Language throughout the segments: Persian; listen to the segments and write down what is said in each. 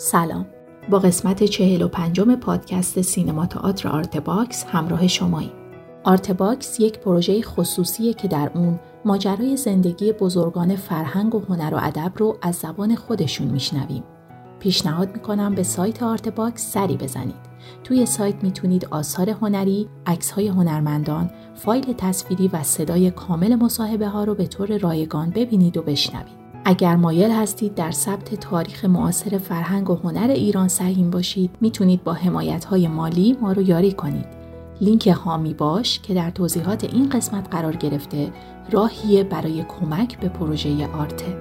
سلام. با قسمت چهل و پنجم پادکست سینما تئاتر آرت باکس همراه شماییم. آرت باکس یک پروژه خصوصیه که در اون ماجرای زندگی بزرگان فرهنگ و هنر و ادب رو از زبان خودشون میشنویم. پیشنهاد می‌کنم به سایت آرت باکس سری بزنید. توی سایت می‌تونید آثار هنری، های هنرمندان، فایل تصویری و صدای کامل مصاحبه ها رو به طور رایگان ببینید و بشنوید. اگر مایل هستید در ثبت تاریخ معاصر فرهنگ و هنر ایران سهیم باشید می‌تونید با حمایت های مالی ما رو یاری کنید. لینک هامی باش که در توضیحات این قسمت قرار گرفته راهیه برای کمک به پروژه آرته.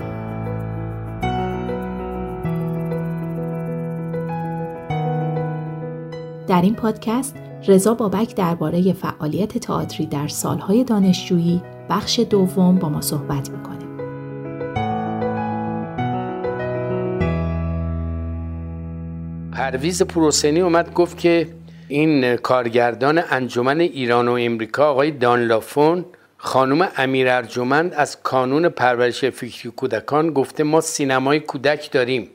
در این پادکست رضا بابک درباره فعالیت تئاتری در سالهای دانشجویی بخش دوم با ما صحبت می‌کنه. پرویز پروسنی اومد گفت که این کارگردان انجمن ایران و امریکا آقای دانلافون خانم امیر ارجمند از کانون پرورش فکری کودکان گفته ما سینمای کودک داریم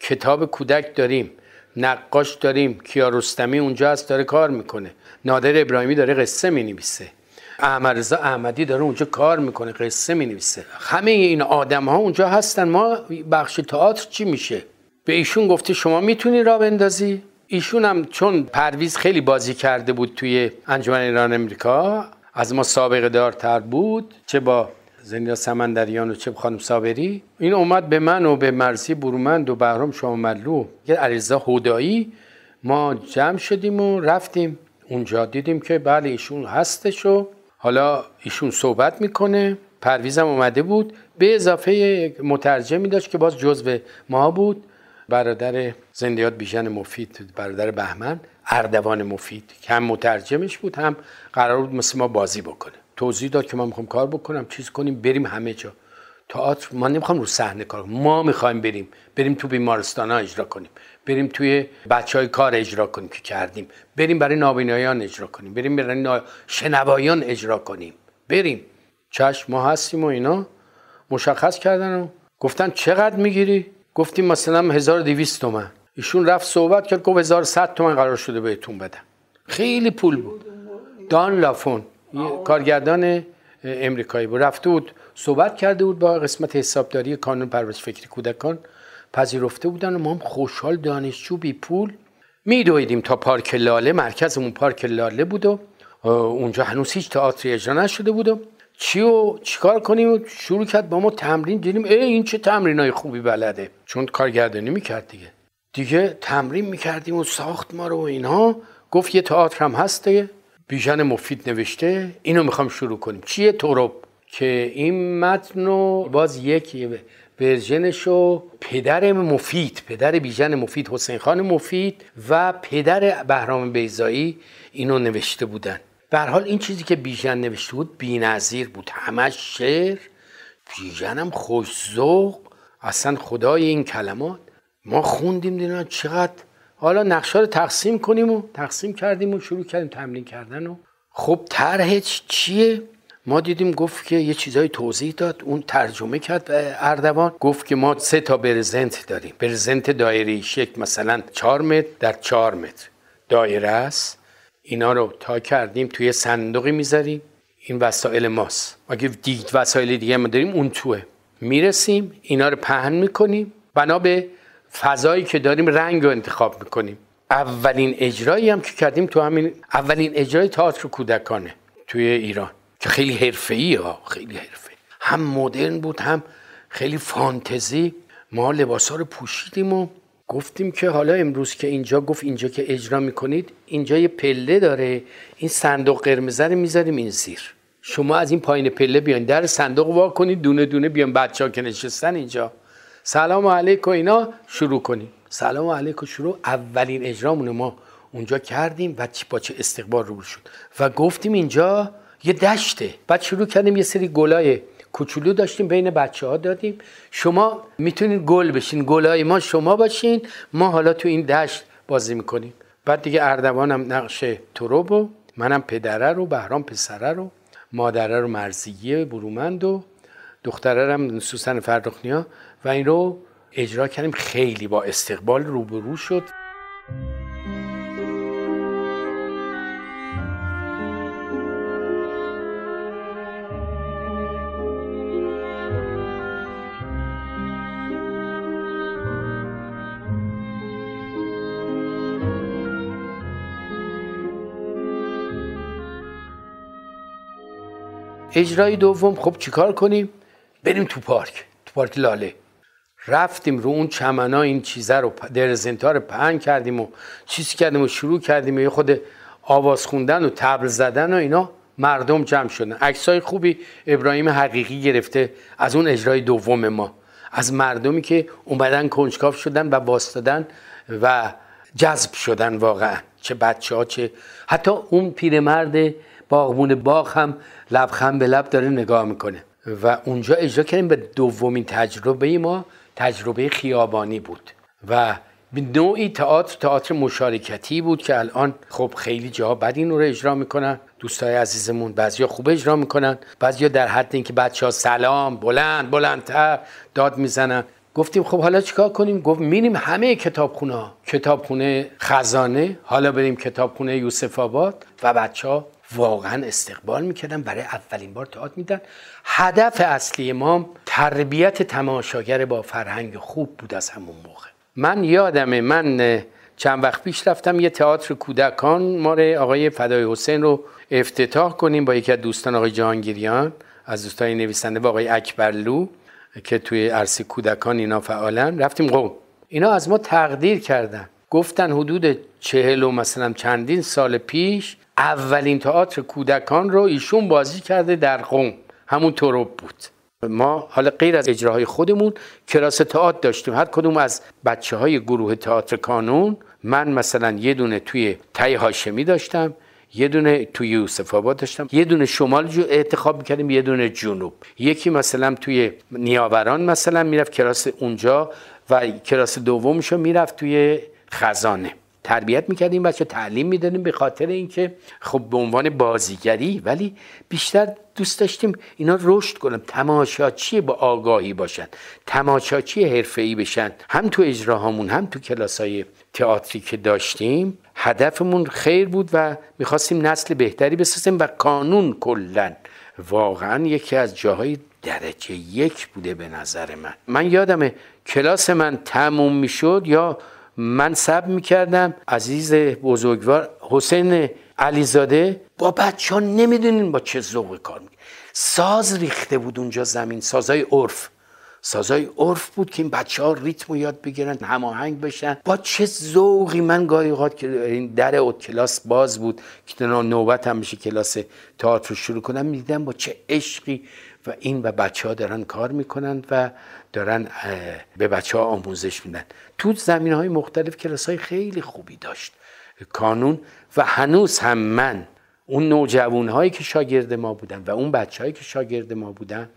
کتاب کودک داریم نقاش داریم کیارستمی اونجا هست داره کار می‌کنه. نادر ابراهیمی داره قصه می‌نویسه. احمد احمدی داره اونجا کار می‌کنه قصه می‌نویسه. همه این آدم ها اونجا هستن. ما بخش تئاتر چی میشه؟ به ایشون گفته شما می‌تونی را بندازی؟ ایشون هم چون پرویز خیلی بازی کرده بود توی انجمن ایران امریکا از ما سابقه دارتر بود چه با زنیا سمندریان و چه خانم صابری. این اومد به من و به مرسی برومند و بهرام شاملو یه علیرضا هودایی. ما جمع شدیم و رفتیم. اونجا دیدیم که بله ایشون هستش و حالا ایشون صحبت می‌کنه. پرویزم اومده بود. به اضافه مترجمی داشت که باز جزو ما بود. برادر زندیات بیژن مفید برادر بهمن اردوان مفید که هم مترجمش بود هم قرار بود مثل ما بازی بکنه. توضیح داد که ما می‌خوام کار بکنم چیز کنیم بریم همه جا. تئاتر ما نمی‌خوام رو صحنه کار ما می‌خوایم بریم. بریم تو بیمارستان ها اجرا کنیم. بریم توی بچه های کار اجرا کنیم که کردیم. بریم برای نابینایان اجرا کنیم. بریم برای شنوایان اجرا کنیم. بریم. چشم ما هستیم و اینا. مشخص کردن و گفتن چقدر می‌گیری؟ گفتیم مثلا 1200 تومن. ایشون رفت صحبت کرد گفت 1100 تومن قرار شده بهتون بدم. خیلی پول بود. دان لافون کارگردان امریکایی بود. رفته بود صحبت کرده بود با قسمت حسابداری کانون پرورش فکری کودکان. پذیرفته بودن و ما هم خوشحال دانشجو بی پول. میدویدیم تا پارک لاله مرکزمون پارک لاله بود و اونجا هنوز هیچ تئاتری اجرا نشده بود و چی و چیکار کنیم؟ و شروع کرد با ما تمرین دیدیم ای این چه تمرین های خوبی بلده. چون کارگردانی می‌کرد دیگه. دیگه تمرین می‌کردیم و ساخت ما رو اینها. گفت یه تئاتر هم هست دیگه. بیژن مفید نوشته. اینو می‌خوام شروع کنیم. چیه تروب؟ که این متن رو باز یک ورژنشو پدر مفید پدر بیژن مفید حسین خان مفید و پدر بهرام بیزایی اینو نوشته بودن. به حال این چیزی که بیژن نوشته بود بی‌نظیر بود. همش شعر بیژنم خوشذوق. اصلا خدای این کلمات. ما خوندیم دیدن چقدر؟ حالا نقشه رو تقسیم کنیم و تقسیم کردیم و شروع کردیم تمرین کردن و خب طرح چیه؟ ما دیدیم گفت که یه چیزای توضیح داد. اون ترجمه کرد اردوان. گفت که ما سه تا برزنت داریم. برزنت دایره شکل مثلا 4 متر در 4 متر. دایره است. اینا رو تا کردیم توی صندوقی می‌ذاریم. این وسایل ماست. اگه دید وسایل دیگه ما داریم اون توه. می‌رسیم اینا رو پهن می‌کنیم. بنا به فضایی که داریم رنگ رو انتخاب می‌کنیم. اولین اجرایی هم که کردیم تو همین اولین اجرای تئاتر کودکانه توی ایران که خیلی حرفه‌ای ها خیلی حرفه هم مدرن بود هم خیلی فانتزی. ما لباس ها رو پوشیدیم و گفتیم که حالا امروز که اینجا گفت اینجا که اجرا می‌کنید اینجا یه پله داره. این صندوق قرمز رو می‌ذاریم این زیر. شما از این پایین پله بیاین. در صندوق وا کنید دونه دونه بیان بچه ها که نشستن اینجا. سلام علیکم. اینا شروع کنیم. سلام علیکم. شروع. اولین اجرامون ما اونجا کردیم و با چه استقبال رو شد. و گفتیم اینجا یه دشته. بعد شروع کردیم یه سری گلای کوچولو داشتیم بین بچه ها دادیم. شما می‌تونید گل بشین گلای ما شما باشین ما حالا تو این دشت بازی می‌کنیم. بعد دیگه اردوانم نقش تروب و منم پدره رو بهرام پسره رو مادره رو مرزیه برومند و دختره هم سوسن فرخنیا و این رو اجرا کردیم. خیلی با استقبال روبرو شد. اجرای دوم خب چیکار کنیم؟ بریم تو پارک تو پارک لاله. رفتیم رو اون چمنا این چیزه رو درزنتا رو پهن کردیم و چیز کردیم و شروع کردیم و یه خود آواز خوندن و تبل زدن و اینا. مردم جمع شدن. عکسای خوبی ابراهیم حقیقی گرفته از اون اجرای دوم ما. از مردمی که اومدن کنجکاف شدن و واستادن و جذب شدن واقعا. چه بچه ها چه حتی اون پیرمرد باغبون باغ هم لبخند به لب داره نگاه می‌کنه. و اونجا اجرا کردیم به دومین تجربه ما تجربه خیابانی بود. و به نوعی تئاتر تئاتر مشارکتی بود که الان خب خیلی جاها بد این رو اجرا می‌کنن. دوستای عزیزمون بعضیا خوب اجرا می‌کنن. بعضیا در حد اینکه بچه ها سلام بلند بلندتر داد می‌زنن. گفتیم خب حالا چیکار کنیم؟ گفت میریم همه کتابخونه کتابخونه خزانه حالا بریم کتابخونه یوسف آباد و بچه ها واقعا استقبال می‌کردن برای اولین بار تئاتر میدن. هدف اصلی ما تربیت تماشاگر با فرهنگ خوب بود از همون موقع. من یادمه من چند وقت پیش رفتم یه تئاتر کودکان ما آقای فدای حسین رو افتتاح کنیم با یکی از دوستان آقای جهانگیریان از دوستان نویسنده و آقای اکبرلو که توی عرصه کودکان اینا فعالن. رفتیم قوم اینا از ما تقدیر کردن. گفتن حدود چهل و مثلا چندین سال پیش اولین تئاتر کودکان رو ایشون بازی کرده در قوم همون تروب بود. ما حالا غیر از اجراهای خودمون کلاس تئاتر داشتیم. هر کدوم از بچه های گروه تئاتر کانون من مثلا یه دونه توی تای هاشمی داشتم یه دونه توی یوسف آباد داشتم یه دونه شمال جو انتخاب می‌کردیم یه دونه جنوب. یکی مثلا توی نیاوران مثلا می‌رفت کلاس اونجا و کلاس دومشو می‌رفت توی خزانه. تربیت می‌کردیم بچه تعلیم می‌دادیم به خاطر اینکه خب به عنوان بازیگری ولی بیشتر دوست داشتیم اینا رشد کنم تماشاچی با آگاهی باشن؟ تماشاچی حرفه‌ای بشن؟ هم تو اجراهامون هم تو کلاسای تئاتری که داشتیم هدفمون خیر بود و می‌خواستیم نسل بهتری بسازیم و کانون کلا. واقعا یکی از جاهای درجه یک بوده به نظر من. من یادمه کلاس من تموم می‌شد یا من سب می‌کردم. عزیز بزرگوار حسین علیزاده با بچه ها نمی‌دونین با چه ذوق کار می‌کنه. ساز ریخته بود اونجا زمین سازای عرف. سازای عرف بود که این بچه ها ریتم رو یاد بگیرن هماهنگ بشن. با چه ذوقی من گاهی اوقات که این در اوت کلاس باز بود که نوبت هم میشه کلاس تئاتر رو شروع کنم می‌دیدم با چه عشقی و این و بچه ها دارن کار می‌کنن و دارن به بچه ها آموزش میدن. تو زمین های مختلف کلاس های خیلی خوبی داشت. کانون و هنوز هم من اون نوجوان هایی که شاگرد ما بودن و اون بچه هایی که شاگرد ما بودن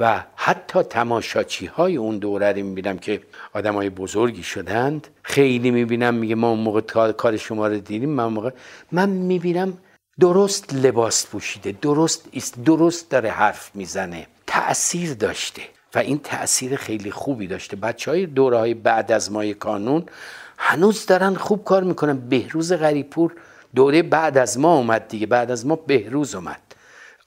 و حتی تماشاچی های اون دوره رو می‌بینم که آدم های بزرگی شدند خیلی می‌بینم میگه ما اون موقع کار شما رو دیدیم من موقع من می‌بینم درست لباس پوشیده درست است درست داره حرف می‌زنه تأثیر داشته و این تأثیر خیلی خوبی داشته. بچه های دوره های بعد از مای کانون هنوز دارن خوب کار می‌کنن. بهروز غریپور دوره بعد از ما اومد دیگه بعد از ما بهروز اومد.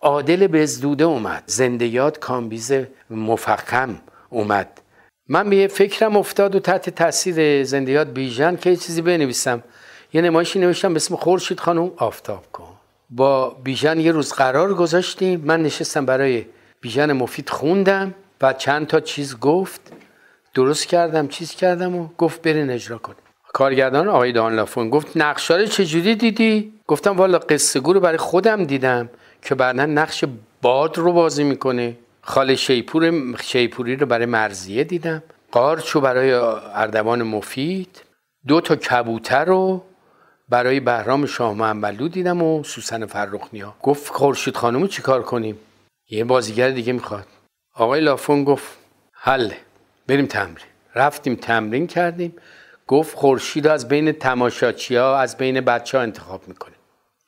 عادل بزدوده اومد زندیات کامبیز مفخم اومد. من به فکرم افتاد و تحت تاثیر زندیات بیژن که چیزی بنویسم. یه نمایشی نوشتم به اسم خورشید خانم آفتاب کن. با بیژن یه روز قرار گذاشتیم. من نشستم برای بیژن مفید خوندم و چند تا چیز گفت. درست کردم چیز کردم و گفت برین اجرا کن. کارگردان آقای دان لافون گفت نقشاره چجوری دیدی؟ گفتم والا قصه رو برای خودم دیدم که بعدا نقش باد رو بازی می‌کنه. خاله شیپور شیپوری رو برای مرزیه دیدم. قارچو برای اردوان مفید. دو تا کبوتر رو برای بهرام شاه محمدلو دیدم و سوسن فرخنیا. گفت خورشید خانم چیکار کنیم؟ یه بازیگر دیگه می‌خواد. آقای لافون گفت حل بریم تمرین. رفتیم تمرین کردیم. گفت خورشید از بین تماشاچی از بین بچه ها انتخاب می‌کنیم.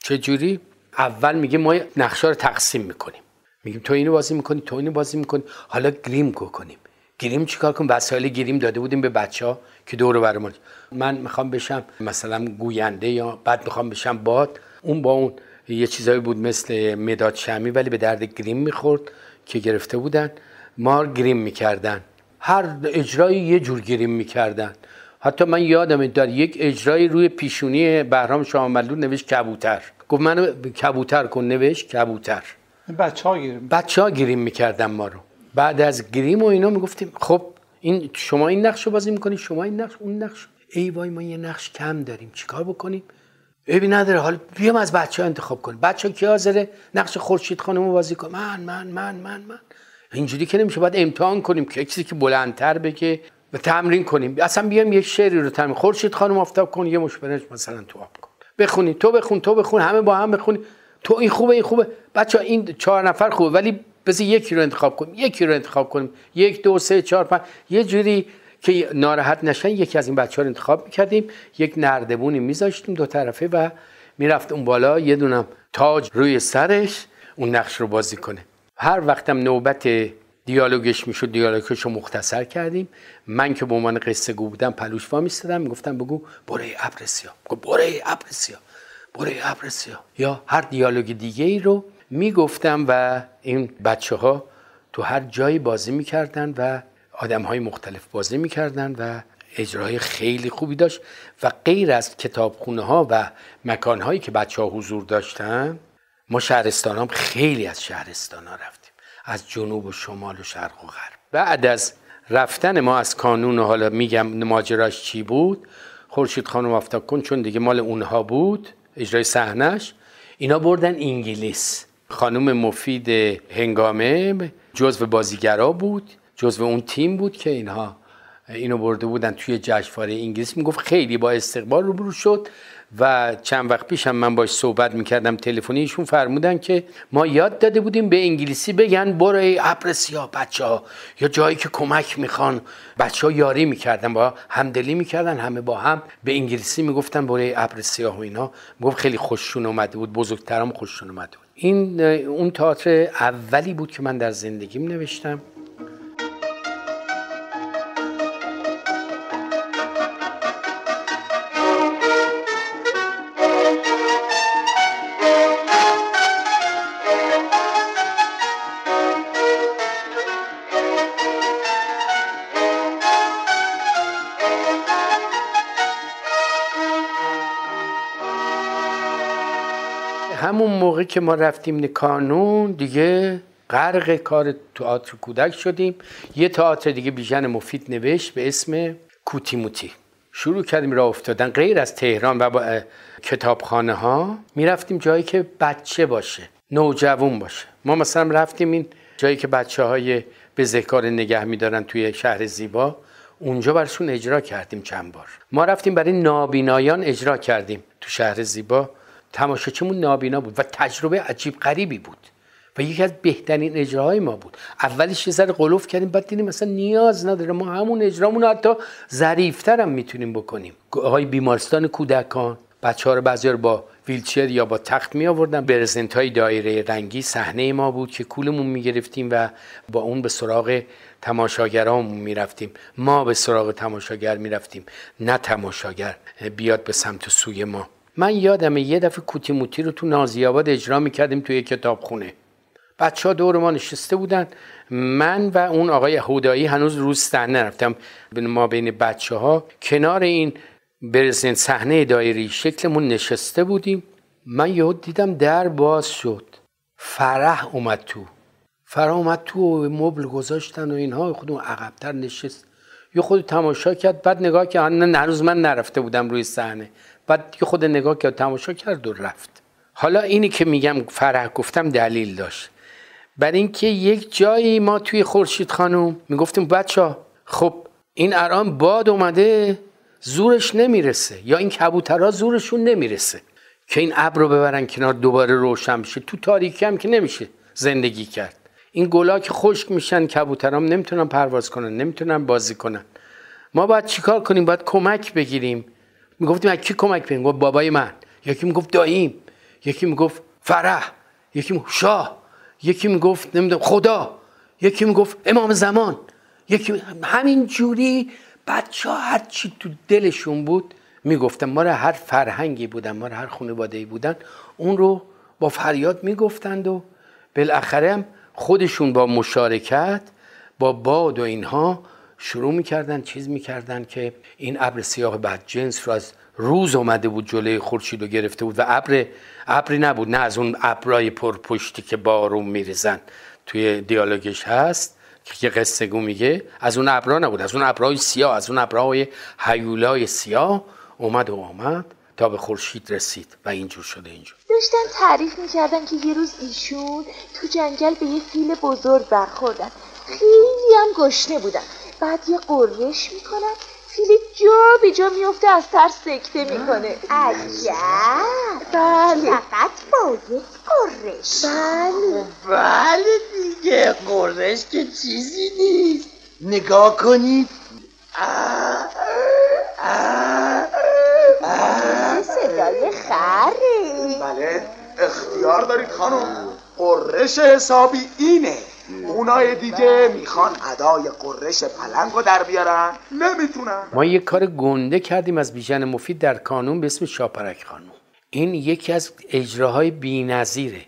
چه جوری؟ اول میگه ما نقشه رو تقسیم می‌کنیم. میگیم تو اینو بازی می‌کنی تو اینو بازی می‌کنی. حالا گریم گو کنیم. گریم چیکار کنیم؟ وسایل گریم داده بودیم به بچه ها که دور برمان من می‌خوام بشم مثلا گوینده یا بعد می‌خوام بشم باد اون با اون یه چیزایی بود مثل مداد شمی ولی به درد گریم می‌خورد که گرفته بودن. ما گریم می‌کردن. هر اجرایی یه جور گریم می‌کردن. حتی من یادم در یک اجرایی روی پیشونی بهرام شاملو نوشت کبوتر. گفت منو کبوتر کن نوشت کبوتر. بچه ها گریم. بچه ها گریم می‌کردن ما رو. بعد از گریم و اینا می‌گفتیم خب این شما این نقش رو بازی می‌کنید شما این نقش اون نقش. ای وای ما یه نقش کم داریم. چیکار بکنیم؟ ابی نداره حالا بیام از بچه ها انتخاب کنیم. بچه ها کی حاضره؟ نقش خورشید خانم رو بازی کن. من من من من من. اینجوری که نمیشه باید امتحان کنیم که چیزی که بلندتر بگه و تمرین کنیم. اصلا بیام یک شعری رو تمرین. خورشید خانم آفتاب کن یه مشبرنج مثلا تو آب کن. بخونی تو بخون تو بخون همه با هم بخونی. تو این خوبه این خوبه. بچه این چهار نفر خوبه ولی بذار یکی رو انتخاب کنیم یکی رو انتخاب کنیم. یک دو سه چهار پنج. یه جوری که ناراحت نشن یکی از این بچه ها رو انتخاب می‌کردیم. یک نردبونی میذاشتیم دو طرفه و می‌رفت اون بالا. یه دونم تاج روی سرش اون نقش رو بازی کنه. هر وقتم نوبت دیالوگش می‌شد دیالوگش رو مختصر کردیم. من که به عنوان قصه گو بودم پلوش وا میستادم می‌گفتم بگو برای ابر سیاه برای ابر سیاه برای ابر سیاه یا هر دیالوگ دیگه ای رو می‌گفتم و این بچه ها تو هر جایی بازی می‌کردن و آدم های مختلف بازی می‌کردن و اجرای خیلی خوبی داشت و غیر از کتابخونه ها و مکان هایی که بچه ها حضور داشتن ما شهرستان هم خیلی از شهرستان ها رفتیم از جنوب و شمال و شرق و غرب. بعد از رفتن ما از کانون و حالا میگم ماجراش چی بود؟ خورشید خانم افتاب کن چون دیگه مال اونها بود اجرای صحنش اینا بردن انگلیس. خانم مفید هنگامه جزو بازیگرا بود جزو اون تیم بود که اینها اینو برده بودن توی جشنواره انگلیس. می‌گفت خیلی با استقبال روبرو شد و چند وقت پیش هم من باش صحبت می‌کردم تلفنی ایشون فرمودن که ما یاد داده بودیم به انگلیسی بگن برای ابر سیاه بچه ها یا جایی که کمک می‌خوان. بچه ها یاری می‌کردن با همدلی می‌کردن همه با هم. به انگلیسی می‌گفتن برای ابر سیاه و اینا. می‌گفت خیلی خوششون اومده بود بزرگترم خوششون اومده بود. این اون تئاتر اولی بود که من در زندگیم نوشتم. که ما رفتیم کانون دیگه غرق کار تئاتر کودک شدیم. یه تئاتر دیگه بیژن مفید نوشت به اسم کوتیموتی. شروع کردیم راه افتادن غیر از تهران و با کتابخانه ها می‌رفتیم جایی که بچه باشه نوجوان باشه. ما مثلا رفتیم این جایی که بچه های ذکار نگه میدارن توی شهر زیبا. اونجا برشون اجرا کردیم چند بار. ما رفتیم برای نابینایان اجرا کردیم تو شهر زیبا. تماشاچیمون نابینا بود و تجربه عجیب غریبی بود و یکی از بهترین اجراهای ما بود. اولش یه ذره قلوف کردیم بعد دیدیم مثلا نیاز نداره. ما همون اجرامون حتی ظریفتر هم می‌تونیم بکنیم. های بیمارستان کودکان بچه ها رو بعضی با ویلچر یا با تخت می آوردن برزنت های دایره رنگی صحنه ما بود که کولمون می گرفتیم و با اون به سراغ تماشاگرامون می رفتیم ما به سراغ تماشاگر می رفتیم نه تماشاگر بیاد به سمت سوی ما. من یادم یه دفعه کوتی موتی رو تو نازیاباد اجرا می‌کردیم توی کتابخونه. بچه ها دور ما نشسته بودن. من و اون آقای هودایی هنوز روز صحنه نرفتم. ما بین بچه ها کنار این برزن صحنه دایری شکلمون نشسته بودیم. من یهو دیدم در باز شد. فرح اومد تو. فرح اومد تو و مبل گذاشتن و اینها. خودمون عقبتر نشست. یه خود تماشا کرد. بعد نگاه که هنوز من نرفته بودم روی صحنه. بعد یه خود نگاه کرد تماشا کرد و رفت. حالا اینی که میگم فرح گفتم دلیل داشت. بر اینکه یک جایی ما توی خورشید خانم می‌گفتیم بچه خب این الان باد اومده زورش نمی‌رسه. یا این کبوترها زورشون نمی‌رسه. که این ابر رو ببرن کنار دوباره روشن بشه. تو تاریکی هم که نمیشه زندگی کرد. این گلا که خشک میشن کبوترام نمی‌تونن پرواز کنن نمی‌تونن بازی کنن. ما باید چیکار کنیم؟ باید کمک بگیریم. می‌گفتیم از کی کمک بگیریم؟ گفت بابای من. یکی می‌گفت داییم. یکی می‌گفت فرح. یکی می‌گفت شاه. یکی می‌گفت نمی‌دونم خدا. یکی می‌گفت امام زمان. یکی همین جوری بچه ها هر چی تو دلشون بود می‌گفتن. ما را هر فرهنگی بودن ما را هر خانواده بودن اون رو با فریاد می‌گفتند و بالاخره خودشون با مشارکت با باد و اینها شروع می‌کردن چیز می‌کردن که این ابر سیاه بد جنس رو از روز اومده بود جلوی خورشید رو گرفته بود و ابر ابری نبود نه از اون ابرای پرپشتی که بارون میریزن. توی دیالوگش هست که قصه گو میگه از اون ابرا نبود از اون ابرای سیاه از اون ابرای حیولای سیاه اومد و آمد تا به خورشید رسید و اینجور شده اینجور. داشتن تعریف می‌کردن که یه روز ایشون تو جنگل به یه فیل بزرگ برخوردن. خیلی هم گشنه بودن. بعد یه قررش می‌کنن فیل جا به جا میفته از ترس سکته می‌کنه. عجب! بله. فقط با یک قررش بله. بله دیگه. قررش که چیزی نیست. نگاه کنید. آه، آه، آه. صدای خره. بله اختیار دارید خانم. قررش حسابی اینه. اونای دیگه می‌خوان ادای قررش پلنگ رو در بیارن. نمی‌تونن. ما یک کار گنده کردیم از بیژن مفید در کانون به اسم شاپرک خانوم این یکی از اجراهای بی‌نظیره.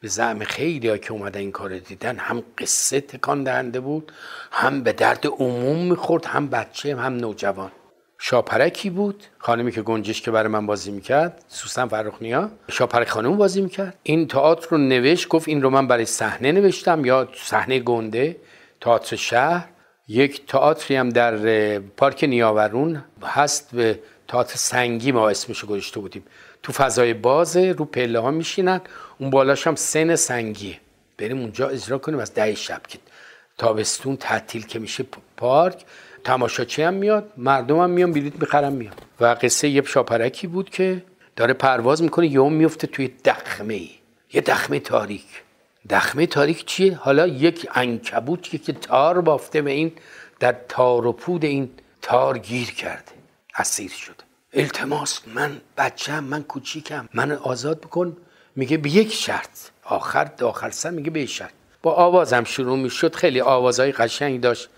به زعم خیلی ها که اومدن این کار دیدن هم قصه تکان دهنده بود هم به درد عموم می‌خورد هم بچه هم نوجوان. شاپرکی بود خانمی که گنجش که برای من بازی می‌کرد سوسن فرخنیا. شاپرک خانم بازی می‌کرد. این تئاتر رو نوشت گفت این رو من برای صحنه نوشتم یا صحنه گنده تئاتر شهر. یک تئاتری هم در پارک نیاورون هست به تئاتر سنگی ما اسمشو گذاشته بودیم. تو فضای باز رو پله ها میشینن. اون بالاش هم سن سنگیه. بریم اونجا اجرا کنیم از ده شب که تابستون تعطیل که میشه پارک. تماشاچی هم میاد؟ مردم هم میان بلیط می‌خرن میاد و قصه یه شاپرکی بود که داره پرواز می‌کنه یهو میفته توی دخمه ای. یه دخمه تاریک. دخمه تاریک چیه؟ حالا یک عنکبوتیه که تار بافته به این در تار و پود این تار گیر کرده. اسیر شده. التماس. من بچم من کوچیکم. من آزاد بکن. میگه به یک شرط. آخر آخر سر میگه به شرط. با آوازم شروع می‌شد. خیلی آوازهای قشنگ داشت.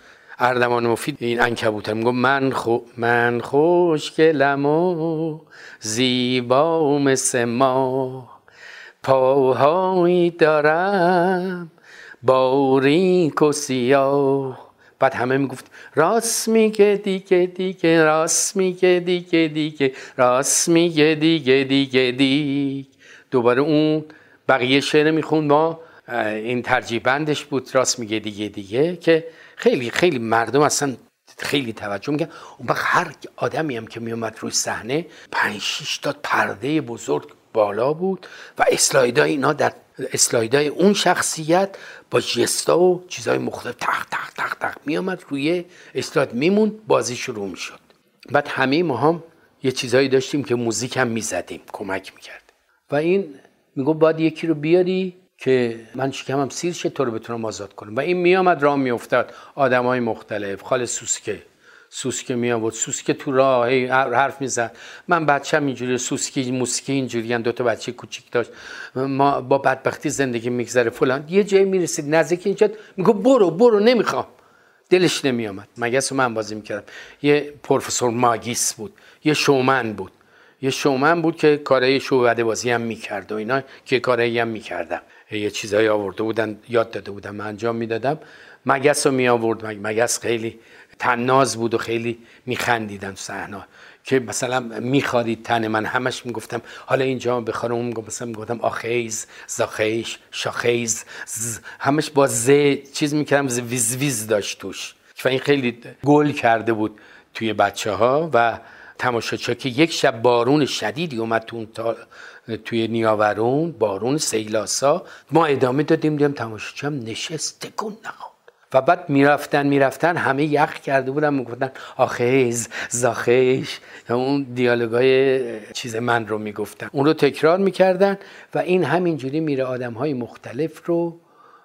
اردمان مفید این انکبوتر میگم من خو من خوشگلم و زیبا مثل ما پاهایی دارم باریک و سیاه. بعد همه می‌گفت راست میگه دیگه دیگه راست میگه دیگه دیگه راست میگه دیگه دیگه دیگه دوباره اون بقیه شعر می‌خوند. ما این ترجیح بندش بود. راست میگه دیگه دیگه که خیلی خیلی مردم اصلا خیلی توجه میگن اون وقت هر آدمی هم که میومد روی صحنه پنج شیش تا پرده بزرگ بالا بود و اسلایدای اینا در اسلایدای اون شخصیت با جستا و چیزهای مختلف تق تق تق تق میامد روی اسلاید میمون بازی شروع می‌شد. بعد همه ما هم یه چیزهایی داشتیم که موزیک هم می‌زدیم. کمک می‌کرد. و این میگو باید یکی رو بیاری که من شکمم سیر شه تو رو بتونم آزاد کنم. و این میامد راه میافتاد. آدم های مختلف. خال سوسکه. سوسکه می آورد سوسکه تو راه حرف می‌زد. من بچم اینجوری سوسکی موسیقی اینجوری دو تا بچه کوچیک داشت. ما با بدبختی زندگی میگذره. فلان. یه جایی می‌رسید. نزدیک اینجا میگه برو برو. نمی‌خوام. دلش نمیآمد. مگس من بازی می‌کردم. یه پروفسور ماگیس بود. یه شومن بود. یه شومن بود که کارهای شعبده بازی هم می‌کرد و اینا. که کارهایی هم می‌کردم. یه چیزایی آورده بودن یاد داده بودم من انجام می‌دادم. مگس رو می آورد مگس خیلی تناز بود و خیلی میخندیدن صحنه. که مثلا میخوارید تن من همش می‌گفتم حالا اینجا بخوام. اون مثلا می‌گفتم آخیز زاخیش شاخیز همش با ز چیز می‌کردم ز ویز ویز داشت توش. و این خیلی گل کرده بود توی بچه ها و تماشاچا که یک شب بارون شدیدی اومد تو تا توی نیاورون بارون سیلاسا. ما ادامه دادیم دیدم تماشاچی هم نشست تکون نخورد. و بعد می‌رفتن می‌رفتن همه یخ کرده بودن می‌گفتن آخیز زاخیش. اون دیالوگای چیز من رو می‌گفتن. اون رو تکرار می‌کردن و این همینجوری میره آدم های مختلف رو.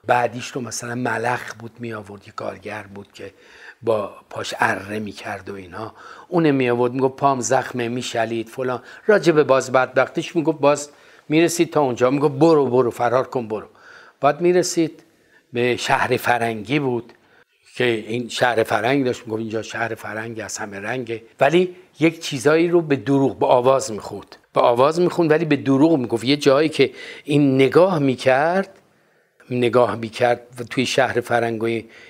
بعدیش رو مثلا ملخ بود می آورد یه کارگر بود که با پاش اره می‌کرد و اینا. اون می آورد می‌گفت پام زخمه میشلید فلان. راجع به باز بدبختیش می‌گفت باز می‌رسید تا اونجا. می‌گفت برو برو فرار کن برو. بعد می‌رسید به شهر فرنگی بود که این شهر فرنگ داشت. می‌گفت اینجا شهر فرنگ از همه رنگه. ولی یک چیزایی رو به دروغ به آواز می‌خورد. به آواز می‌خوند ولی به دروغ می‌گفت. یه جایی که این نگاه می‌کرد نگاه می‌کرد و توی شهر فرنگ و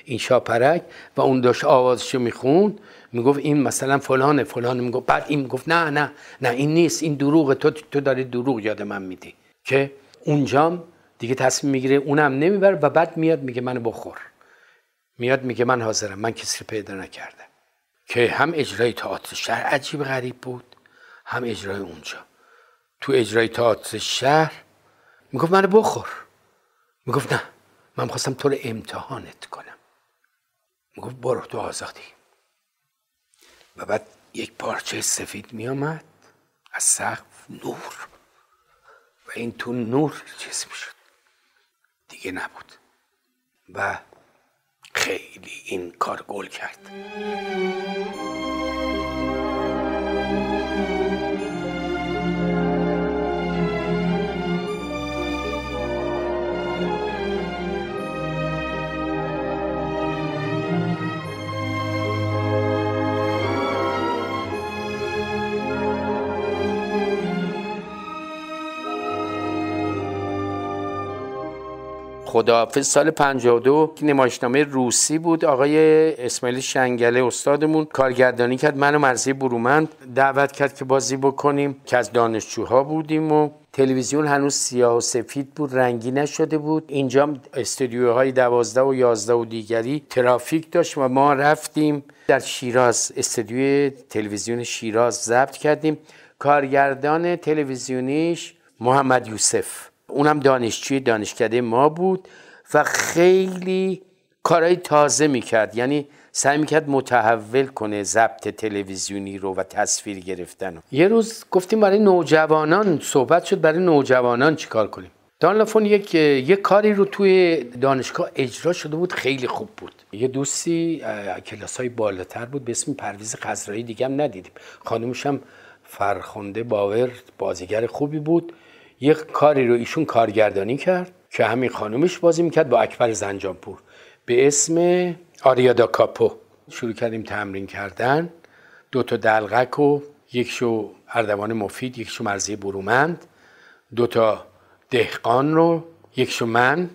این شاپرک و اون داشت آوازشو می‌خوند می‌گفت این مثلا فلانه فلانه. می‌گفت بعد این می‌گفت نه نه نه این نیست این دروغ تو تو داری دروغ یاد من میدی. که اونجام دیگه تصمیم می‌گیره اونم نمی‌بره و بعد میاد میگه منو بخور. میاد میگه من حاضرم من کسی پیدا نکردم که هم اجرای تئاتر شهر عجیب غریب بود هم اجرای اونجا. تو اجرای تئاتر شهر می‌گفت منو بخور. می‌گفت نه من خواستم تو رو امتحانت کنم. می‌گفت برو تو آزادی. و بعد یک پارچه سفید میامد از سقف نور. و این تو نور چیز می‌شد. دیگه نبود. و خیلی این کار گل کرد. خداحافظ. سال 52 نمایشنامه روسی بود. آقای اسماعیل شنگله استادمون کارگردانی کرد. منو مرزی برومند دعوت کرد که بازی بکنیم که از دانشجوها بودیم و تلویزیون هنوز سیاه و سفید بود رنگی نشده بود. اینجا استودیوهای دوازده و یازده و دیگری ترافیک داشت و ما رفتیم در شیراز استودیوی تلویزیون شیراز ضبط کردیم. کارگردان تلویزیونیش محمد یوسف. اونم دانشجوی دانشکده ما بود و خیلی کارهای تازه می‌کرد. یعنی سعی می‌کرد متحول کنه ضبط تلویزیونی رو و تصویر گرفتن یه روز گفتیم برای نوجوانان صحبت شد برای نوجوانان چیکار کنیم؟ دانلافون یک یک کاری رو توی دانشگاه اجرا شده بود خیلی خوب بود. یه دوستی کلاس های بالاتر بود به اسم پرویز خزرایی دیگه هم ندیدیم. خانمش هم فرخنده باور بازیگر خوبی بود. یک کاری رو ایشون کارگردانی کرد که همین خانومش بازی می‌کرد با اکبر زنجانپور. به اسم آریادا کاپو. شروع کردیم تمرین کردن. دو تا دلغک و یک شو اردوان مفید یک شو مرزی برومند. دو تا دهقان رو یک شو من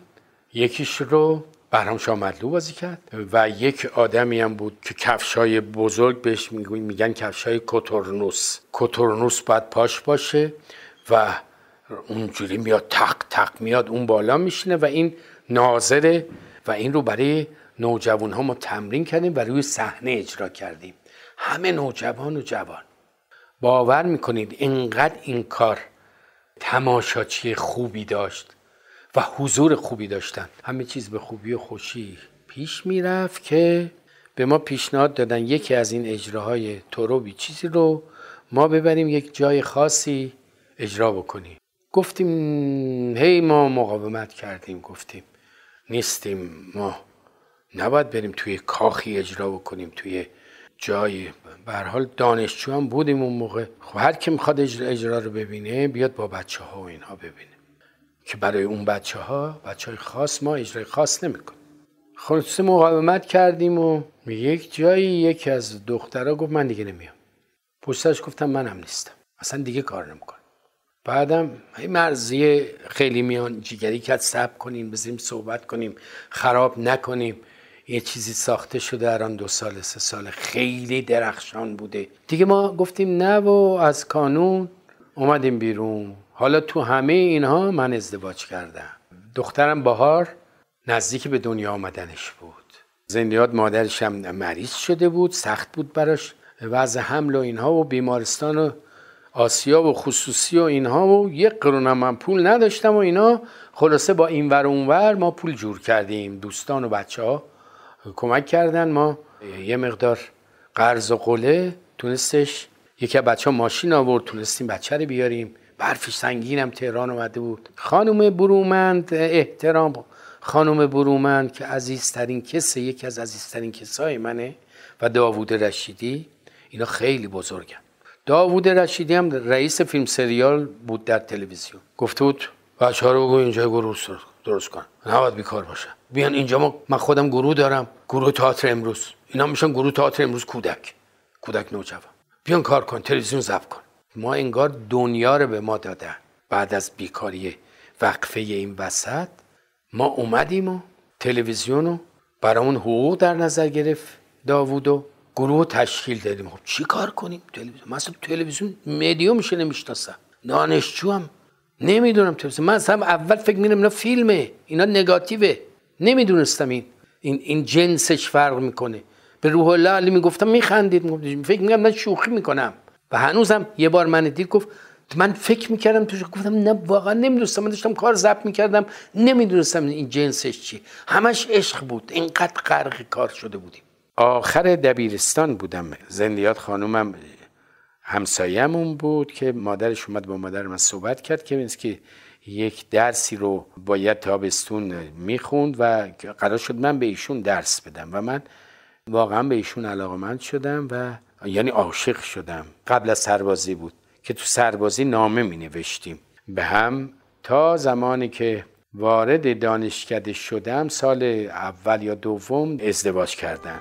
یکیش رو بهرام شامدلو بازی کرد. و یک آدمی هم بود که کفشای بزرگ بهش میگن کفشای کوتورنوس. کوتورنوس باید پاش باشه و اونجوری میاد تق تق میاد اون بالا میشینه و این ناظره و این رو برای نوجوان ها ما تمرین کردیم و روی صحنه اجرا کردیم. همه نوجوان و جوان باور می‌کنید اینقدر این کار تماشاچی خوبی داشت و حضور خوبی داشتن. همه چیز به خوبی و خوشی پیش می‌رفت که به ما پیشنهاد دادن یکی از این اجراهای تروبی چیزی رو ما ببریم یک جای خاصی اجرا بکنیم. گفتیم هی ما مقاومت کردیم گفتیم نیستیم ما نباید بریم توی کاخی اجرا بکنیم توی جای به حال دانشجو هم بودیم اون موقع. خب هر کی می‌خواد اجرا, اجرا رو ببینه بیاد با بچه ها و اینها ببینه. که برای اون بچه ها بچه های خاص ما اجرای خاص نمی‌کنیم. خلاصه مقاومت کردیم و یک جایی یکی از دخترها گفت من دیگه نمیام. پشتش گفتم منم نیستم. اصلا دیگه کار نمی‌کنم. بعدم این مرزی خیلی میان جیگری کرد سب کنیم بزنیم صحبت کنیم خراب نکنیم. یه چیزی ساخته شده آن دو سال سه سال خیلی درخشان بوده. دیگه ما گفتیم نه و از کانون اومدیم بیرون. حالا تو همه اینها من ازدواج کردم. دخترم بهار نزدیک به دنیا آمدنش بود. زندیات مادرش هم مریض شده بود سخت بود براش وضع حمل و اینها و بیمارستان و آسیا و خصوصی و اینها و یک قرون من پول نداشتم و اینا. خلاصه با این ور اونور ما پول جور کردیم. دوستان و بچه ها کمک کردن. ما یه مقدار قرض و قله تونستش. یکی بچه ها ماشین آورد تونستیم بچه رو بیاریم. برفش سنگینم تهران اومده بود. خانم برومند احترام. خانم برومند که عزیزترین کسه یکی از عزیزترین کسای منه و داوود رشیدی. اینا خیلی بزرگن. داوود رشیدی هم رئیس فیلم سریال بود در تلویزیون. گفته بود بچه ها رو بگو اینجا گروه درست کنن. نباید بیکار باشن. بیان اینجا ما من خودم گروه دارم. گروه تئاتر امروز. اینا میشن گروه تئاتر امروز کودک. کودک نوجوان. بیان کار کن تلویزیون ضبط کن. ما انگار دنیا رو به ما دادن. بعد از بیکاری وقفه این وسط ما اومدیم و تلویزیون رو برامون حقوق در نظر گرفت داوود گروه تشکیل دادیم. خب چی کار کنیم؟ تلویزیون. مثلا تلویزیون مدیوم میشه نمی‌شناسم. دانشجو هم. نمی‌دونم تلویزیون. من اصلا اول فکر میرم اینا فیلمه. اینا نگاتیوه. نمی‌دونستم این این این جنسش فرق می‌کنه. به روح الله علی می‌گفتم میخندید. فکر میگم من شوخی می‌کنم. و هنوزم یه بار من دید گفت من فکر می‌کردم توش گفتم نه واقعا نمی‌دونستم. من داشتم کار ضبط می‌کردم. نمی‌دونستم این جنسش چی. همش عشق بود. اینقدر غرق کار شده بودیم. آخر دبیرستان بودم. زندیات خانومم همسایه‌مون بود که مادرش اومد با مادر من صحبت کرد که که یک درسی رو باید تابستون می‌خوند و قرار شد من به ایشون درس بدم و من واقعا به ایشون علاقمند شدم و یعنی عاشق شدم. قبل از سربازی بود که تو سربازی نامه می نوشتیم به هم تا زمانی که وارد دانشکده شدم سال اول یا دوم ازدواج کردم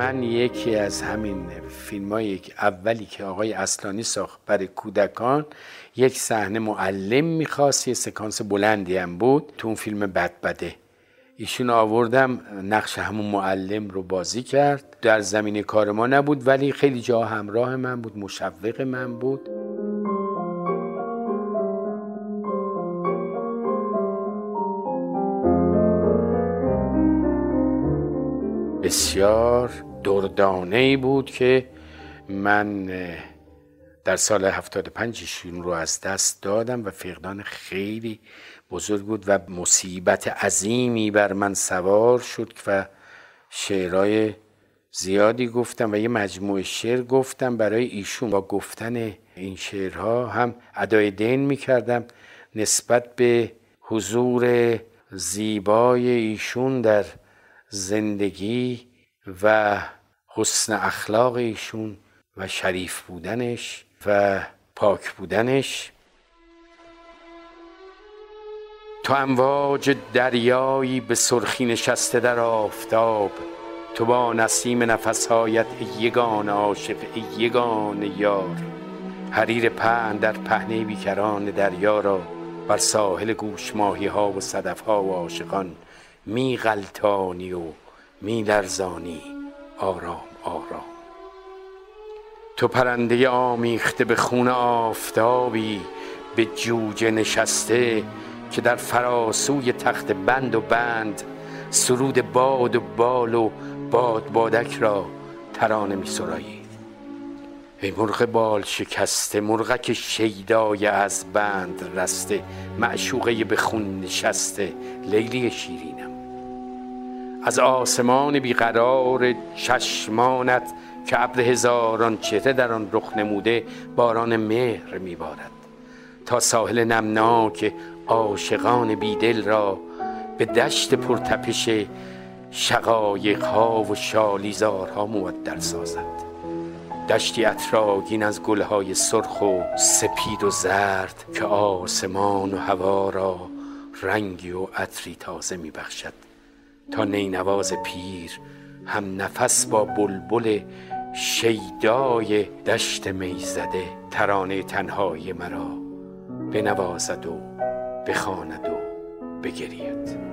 من یکی از همین فیلم های اولی که آقای اصلانی ساخت برای کودکان یک صحنه معلم می‌خواست یه سکانس بلندی هم بود تو اون فیلم بدبده ایشون آوردم نقش همون معلم رو بازی کرد. در زمین کار ما نبود ولی خیلی جا همراه من بود مشوق من بود. بسیار دردانه ای بود که من در سال 75 ایشون رو از دست دادم و فقدان خیلی بزرگ بود و مصیبت عظیمی بر من سوار شد و شعرهای زیادی گفتم و یه مجموعه شعر گفتم. برای ایشون با گفتن این شعرها هم ادای دین می کردم نسبت به حضور زیبای ایشون در زندگی و حسن اخلاق ایشون و شریف بودنش و پاک بودنش. تو امواج دریایی به سرخی نشسته در آفتاب تو با نسیم نفسهایت یگان عاشق یگان یار. حریر پهن در پهنه بیکران دریا را بر ساحل گوش ماهی ها و صدف ها و عاشقان می غلطانی و می لرزانی آرام آرام. تو پرنده آمیخته به خون آفتابی به جوجه نشسته که در فراسوی تخت بند و بند سرود باد و بال و باد بادک را ترانه می سرایید ای مرغ بال شکسته مرغک شیدای از بند رسته معشوقه به خون نشسته لیلی شیرینم. از آسمان بیقرار چشمانت که ابر هزاران چهره در آن رخ نموده باران مهر میبارد. تا ساحل نمناک عاشقان بیدل را به دشت پرتپش شقایق ها و شالیزارها مودر سازد. دشتی اطراگین از گلهای سرخ و سپید و زرد که آسمان و هوا را رنگی و عطری تازه میبخشد. تا نینواز پیر. هم نفس با بلبل شیدای دشت می‌زده ترانه تنهای مرا. بنوازد و بخواند و بگرید.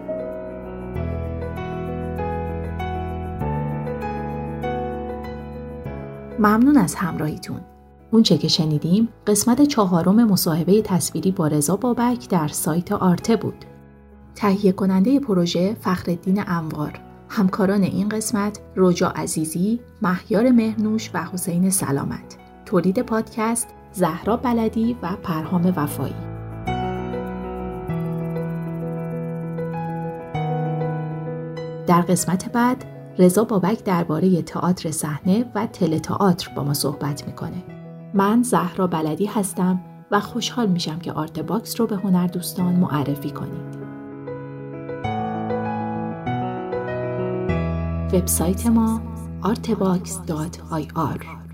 ممنون از همراهیتون. اونچه که شنیدیم قسمت چهارم مصاحبه تصویری با رضا بابک در سایت آرته بود. تهیه کننده پروژه فخردین انوار همکاران این قسمت روجا عزیزی، مهیار مهنوش و حسین سلامت تولید پادکست زهرا بلدی و پرهام وفایی در قسمت بعد رضا بابک درباره تئاتر صحنه و تئاتر با ما صحبت می‌کنه. من زهرا بلدی هستم و خوشحال میشم که آرت باکس رو به هنر دوستان معرفی کنید. وبسایت ما artbox.ir